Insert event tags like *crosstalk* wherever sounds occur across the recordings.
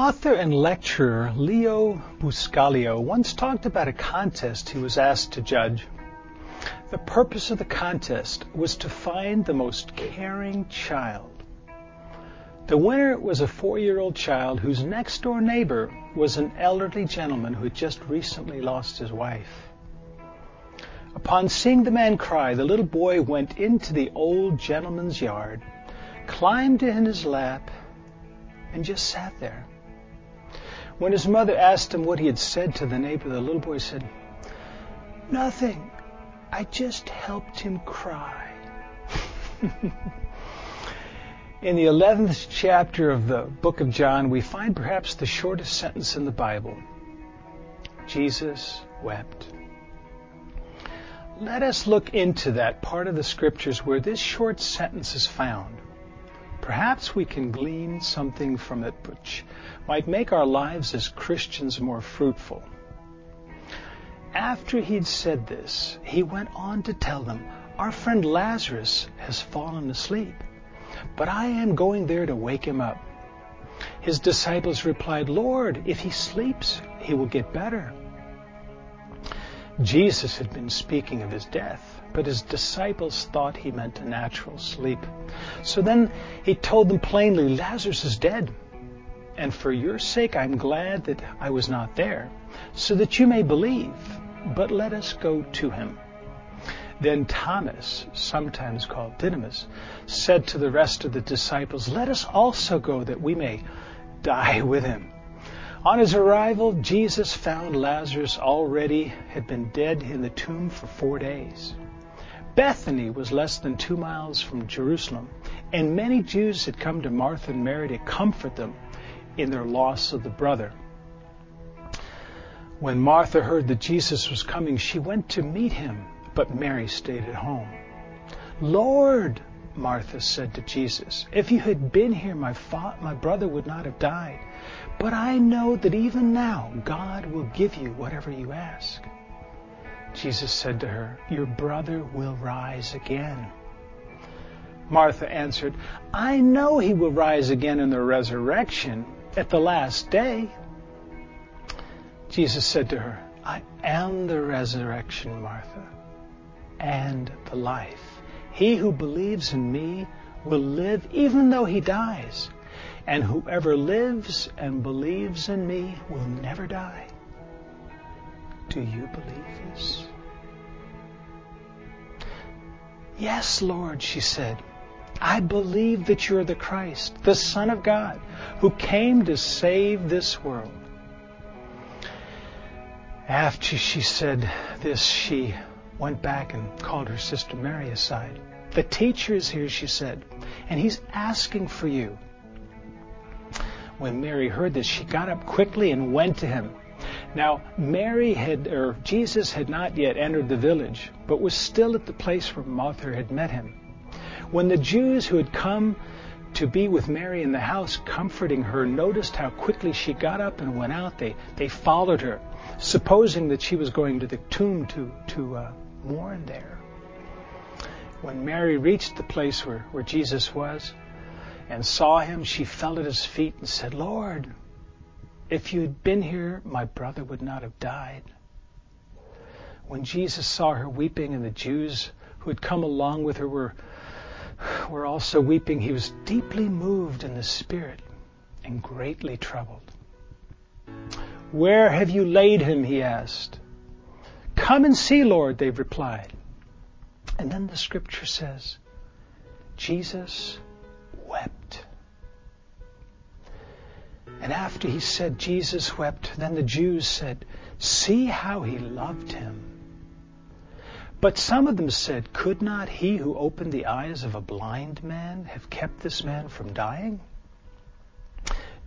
Author and lecturer Leo Buscaglia once talked about a contest he was asked to judge. The purpose of the contest was to find the most caring child. The winner was a four-year-old child whose next-door neighbor was an elderly gentleman who had just recently lost his wife. Upon seeing the man cry, the little boy went into the old gentleman's yard, climbed in his lap, and just sat there. When his mother asked him what he had said to the neighbor, the little boy said, Nothing. I just helped him cry. *laughs* in the 11th chapter of the book of John, we find perhaps the shortest sentence in the Bible Jesus wept. Let us look into that part of the scriptures where this short sentence is found. Perhaps we can glean something from it which might make our lives as Christians more fruitful. After he'd said this, he went on to tell them, Our friend Lazarus has fallen asleep, but I am going there to wake him up. His disciples replied, Lord, if he sleeps, he will get better. Jesus had been speaking of his death, but his disciples thought he meant a natural sleep. So then he told them plainly, Lazarus is dead. And for your sake I'm glad that I was not there, so that you may believe. But let us go to him. Then Thomas, sometimes called Didymus, said to the rest of the disciples, Let us also go that we may die with him. On his arrival, Jesus found Lazarus already had been dead in the tomb for four days. Bethany was less than two miles from Jerusalem, and many Jews had come to Martha and Mary to comfort them in their loss of the brother. When Martha heard that Jesus was coming, she went to meet him, but Mary stayed at home. Lord, Martha said to Jesus, if you had been here, my, fa- my brother would not have died. But I know that even now God will give you whatever you ask. Jesus said to her, Your brother will rise again. Martha answered, I know he will rise again in the resurrection at the last day. Jesus said to her, I am the resurrection, Martha, and the life. He who believes in me will live even though he dies. And whoever lives and believes in me will never die. Do you believe this? Yes, Lord, she said. I believe that you're the Christ, the Son of God, who came to save this world. After she said this, she went back and called her sister Mary aside. The teacher is here, she said, and he's asking for you. When Mary heard this, she got up quickly and went to him. Now, Mary had, or Jesus had not yet entered the village, but was still at the place where Martha had met him. When the Jews who had come to be with Mary in the house, comforting her, noticed how quickly she got up and went out, they, they followed her, supposing that she was going to the tomb to, to uh, mourn there. When Mary reached the place where, where Jesus was and saw him, she fell at his feet and said, Lord, if you had been here, my brother would not have died. When Jesus saw her weeping and the Jews who had come along with her were, were also weeping, he was deeply moved in the spirit and greatly troubled. Where have you laid him? he asked. Come and see, Lord, they replied. And then the scripture says, Jesus And after he said Jesus wept, then the Jews said, See how he loved him. But some of them said, Could not he who opened the eyes of a blind man have kept this man from dying?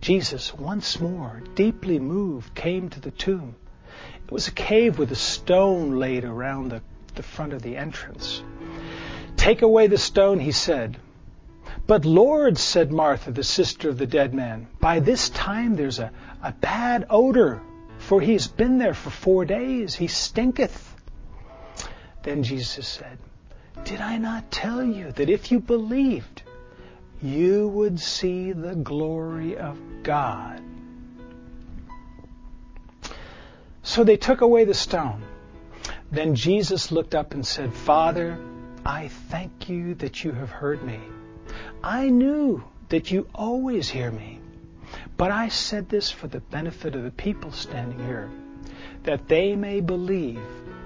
Jesus, once more, deeply moved, came to the tomb. It was a cave with a stone laid around the the front of the entrance. Take away the stone, he said. But Lord, said Martha, the sister of the dead man, by this time there's a, a bad odor, for he's been there for four days. He stinketh. Then Jesus said, Did I not tell you that if you believed, you would see the glory of God? So they took away the stone. Then Jesus looked up and said, Father, I thank you that you have heard me. I knew that you always hear me. But I said this for the benefit of the people standing here, that they may believe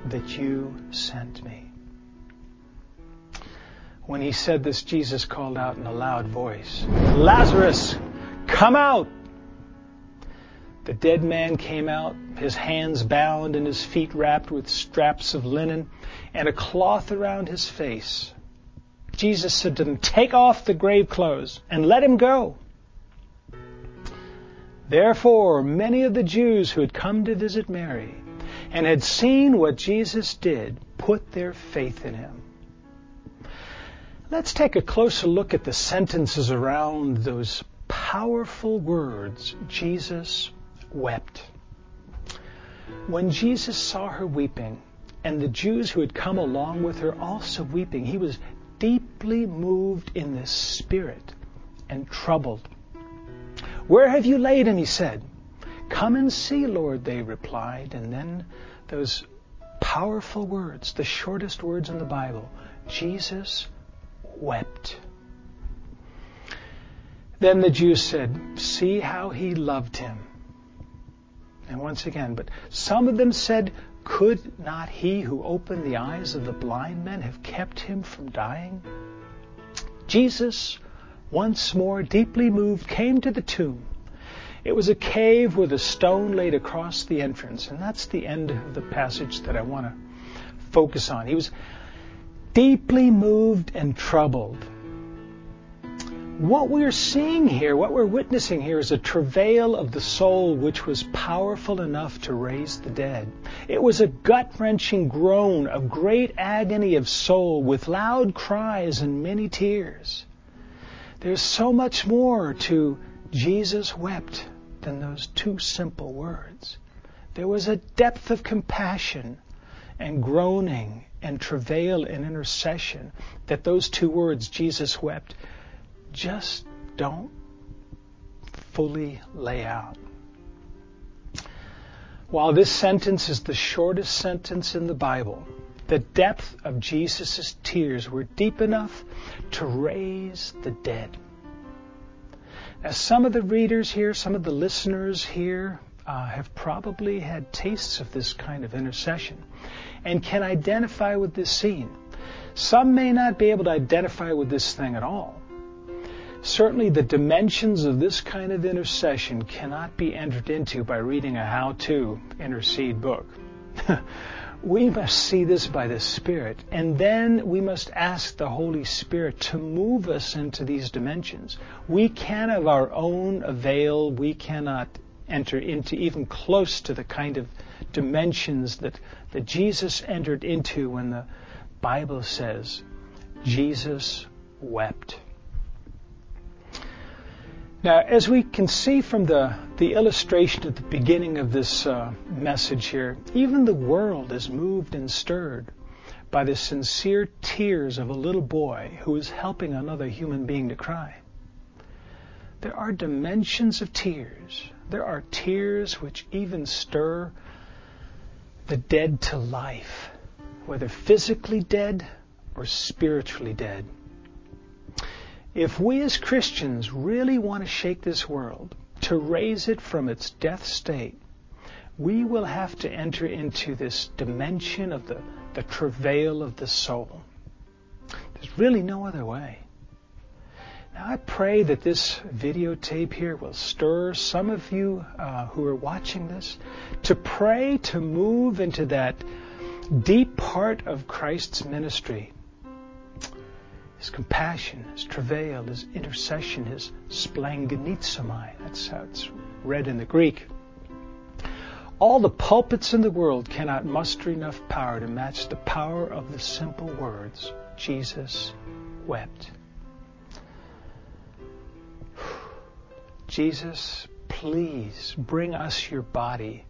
that you sent me. When he said this, Jesus called out in a loud voice, Lazarus, come out! The dead man came out, his hands bound and his feet wrapped with straps of linen and a cloth around his face. Jesus said to them, Take off the grave clothes and let him go. Therefore, many of the Jews who had come to visit Mary and had seen what Jesus did put their faith in him. Let's take a closer look at the sentences around those powerful words Jesus wept. When Jesus saw her weeping, and the Jews who had come along with her also weeping, he was deeply moved in the spirit and troubled. Where have you laid him? he said. Come and see, Lord, they replied. And then those powerful words, the shortest words in the Bible Jesus wept. Then the Jews said, See how he loved him. And once again, but some of them said, Could not he who opened the eyes of the blind men have kept him from dying? Jesus, once more deeply moved, came to the tomb. It was a cave with a stone laid across the entrance, and that's the end of the passage that I want to focus on. He was deeply moved and troubled. What we're seeing here, what we're witnessing here, is a travail of the soul which was powerful enough to raise the dead. It was a gut wrenching groan of great agony of soul with loud cries and many tears. There's so much more to Jesus wept than those two simple words. There was a depth of compassion and groaning and travail and intercession that those two words, Jesus wept, just don't fully lay out. While this sentence is the shortest sentence in the Bible, the depth of Jesus' tears were deep enough to raise the dead. As some of the readers here, some of the listeners here uh, have probably had tastes of this kind of intercession and can identify with this scene. Some may not be able to identify with this thing at all. Certainly, the dimensions of this kind of intercession cannot be entered into by reading a how to intercede book. *laughs* we must see this by the Spirit, and then we must ask the Holy Spirit to move us into these dimensions. We can, of our own avail, we cannot enter into even close to the kind of dimensions that, that Jesus entered into when the Bible says Jesus wept. Now, as we can see from the, the illustration at the beginning of this uh, message here, even the world is moved and stirred by the sincere tears of a little boy who is helping another human being to cry. There are dimensions of tears. There are tears which even stir the dead to life, whether physically dead or spiritually dead. If we as Christians really want to shake this world, to raise it from its death state, we will have to enter into this dimension of the, the travail of the soul. There's really no other way. Now, I pray that this videotape here will stir some of you uh, who are watching this to pray to move into that deep part of Christ's ministry. His compassion, his travail, his intercession, his splanchnizomai. That's how it's read in the Greek. All the pulpits in the world cannot muster enough power to match the power of the simple words, Jesus wept. *sighs* Jesus, please bring us your body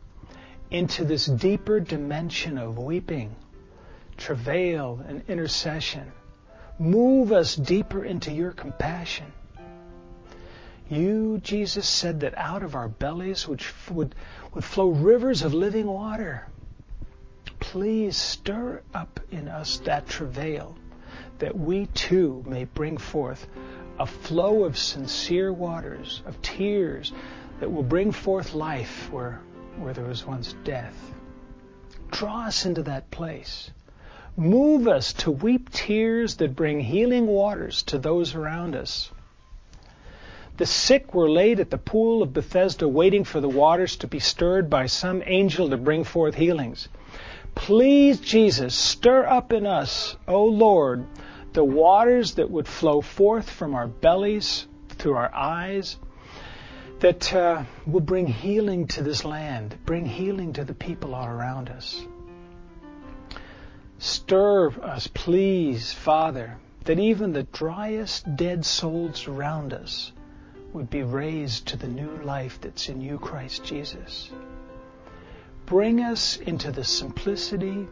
into this deeper dimension of weeping, travail, and intercession. Move us deeper into your compassion. You, Jesus, said that out of our bellies would, would, would flow rivers of living water. Please stir up in us that travail that we too may bring forth a flow of sincere waters, of tears that will bring forth life where, where there was once death. Draw us into that place. Move us to weep tears that bring healing waters to those around us. The sick were laid at the pool of Bethesda waiting for the waters to be stirred by some angel to bring forth healings. Please, Jesus, stir up in us, O Lord, the waters that would flow forth from our bellies, through our eyes, that uh, will bring healing to this land, bring healing to the people all around us. Stir us, please, Father, that even the driest dead souls around us would be raised to the new life that's in you, Christ Jesus. Bring us into the simplicity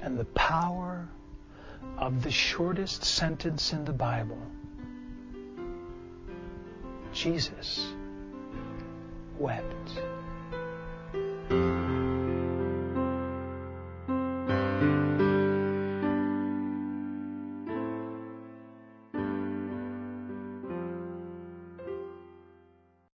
and the power of the shortest sentence in the Bible Jesus wept.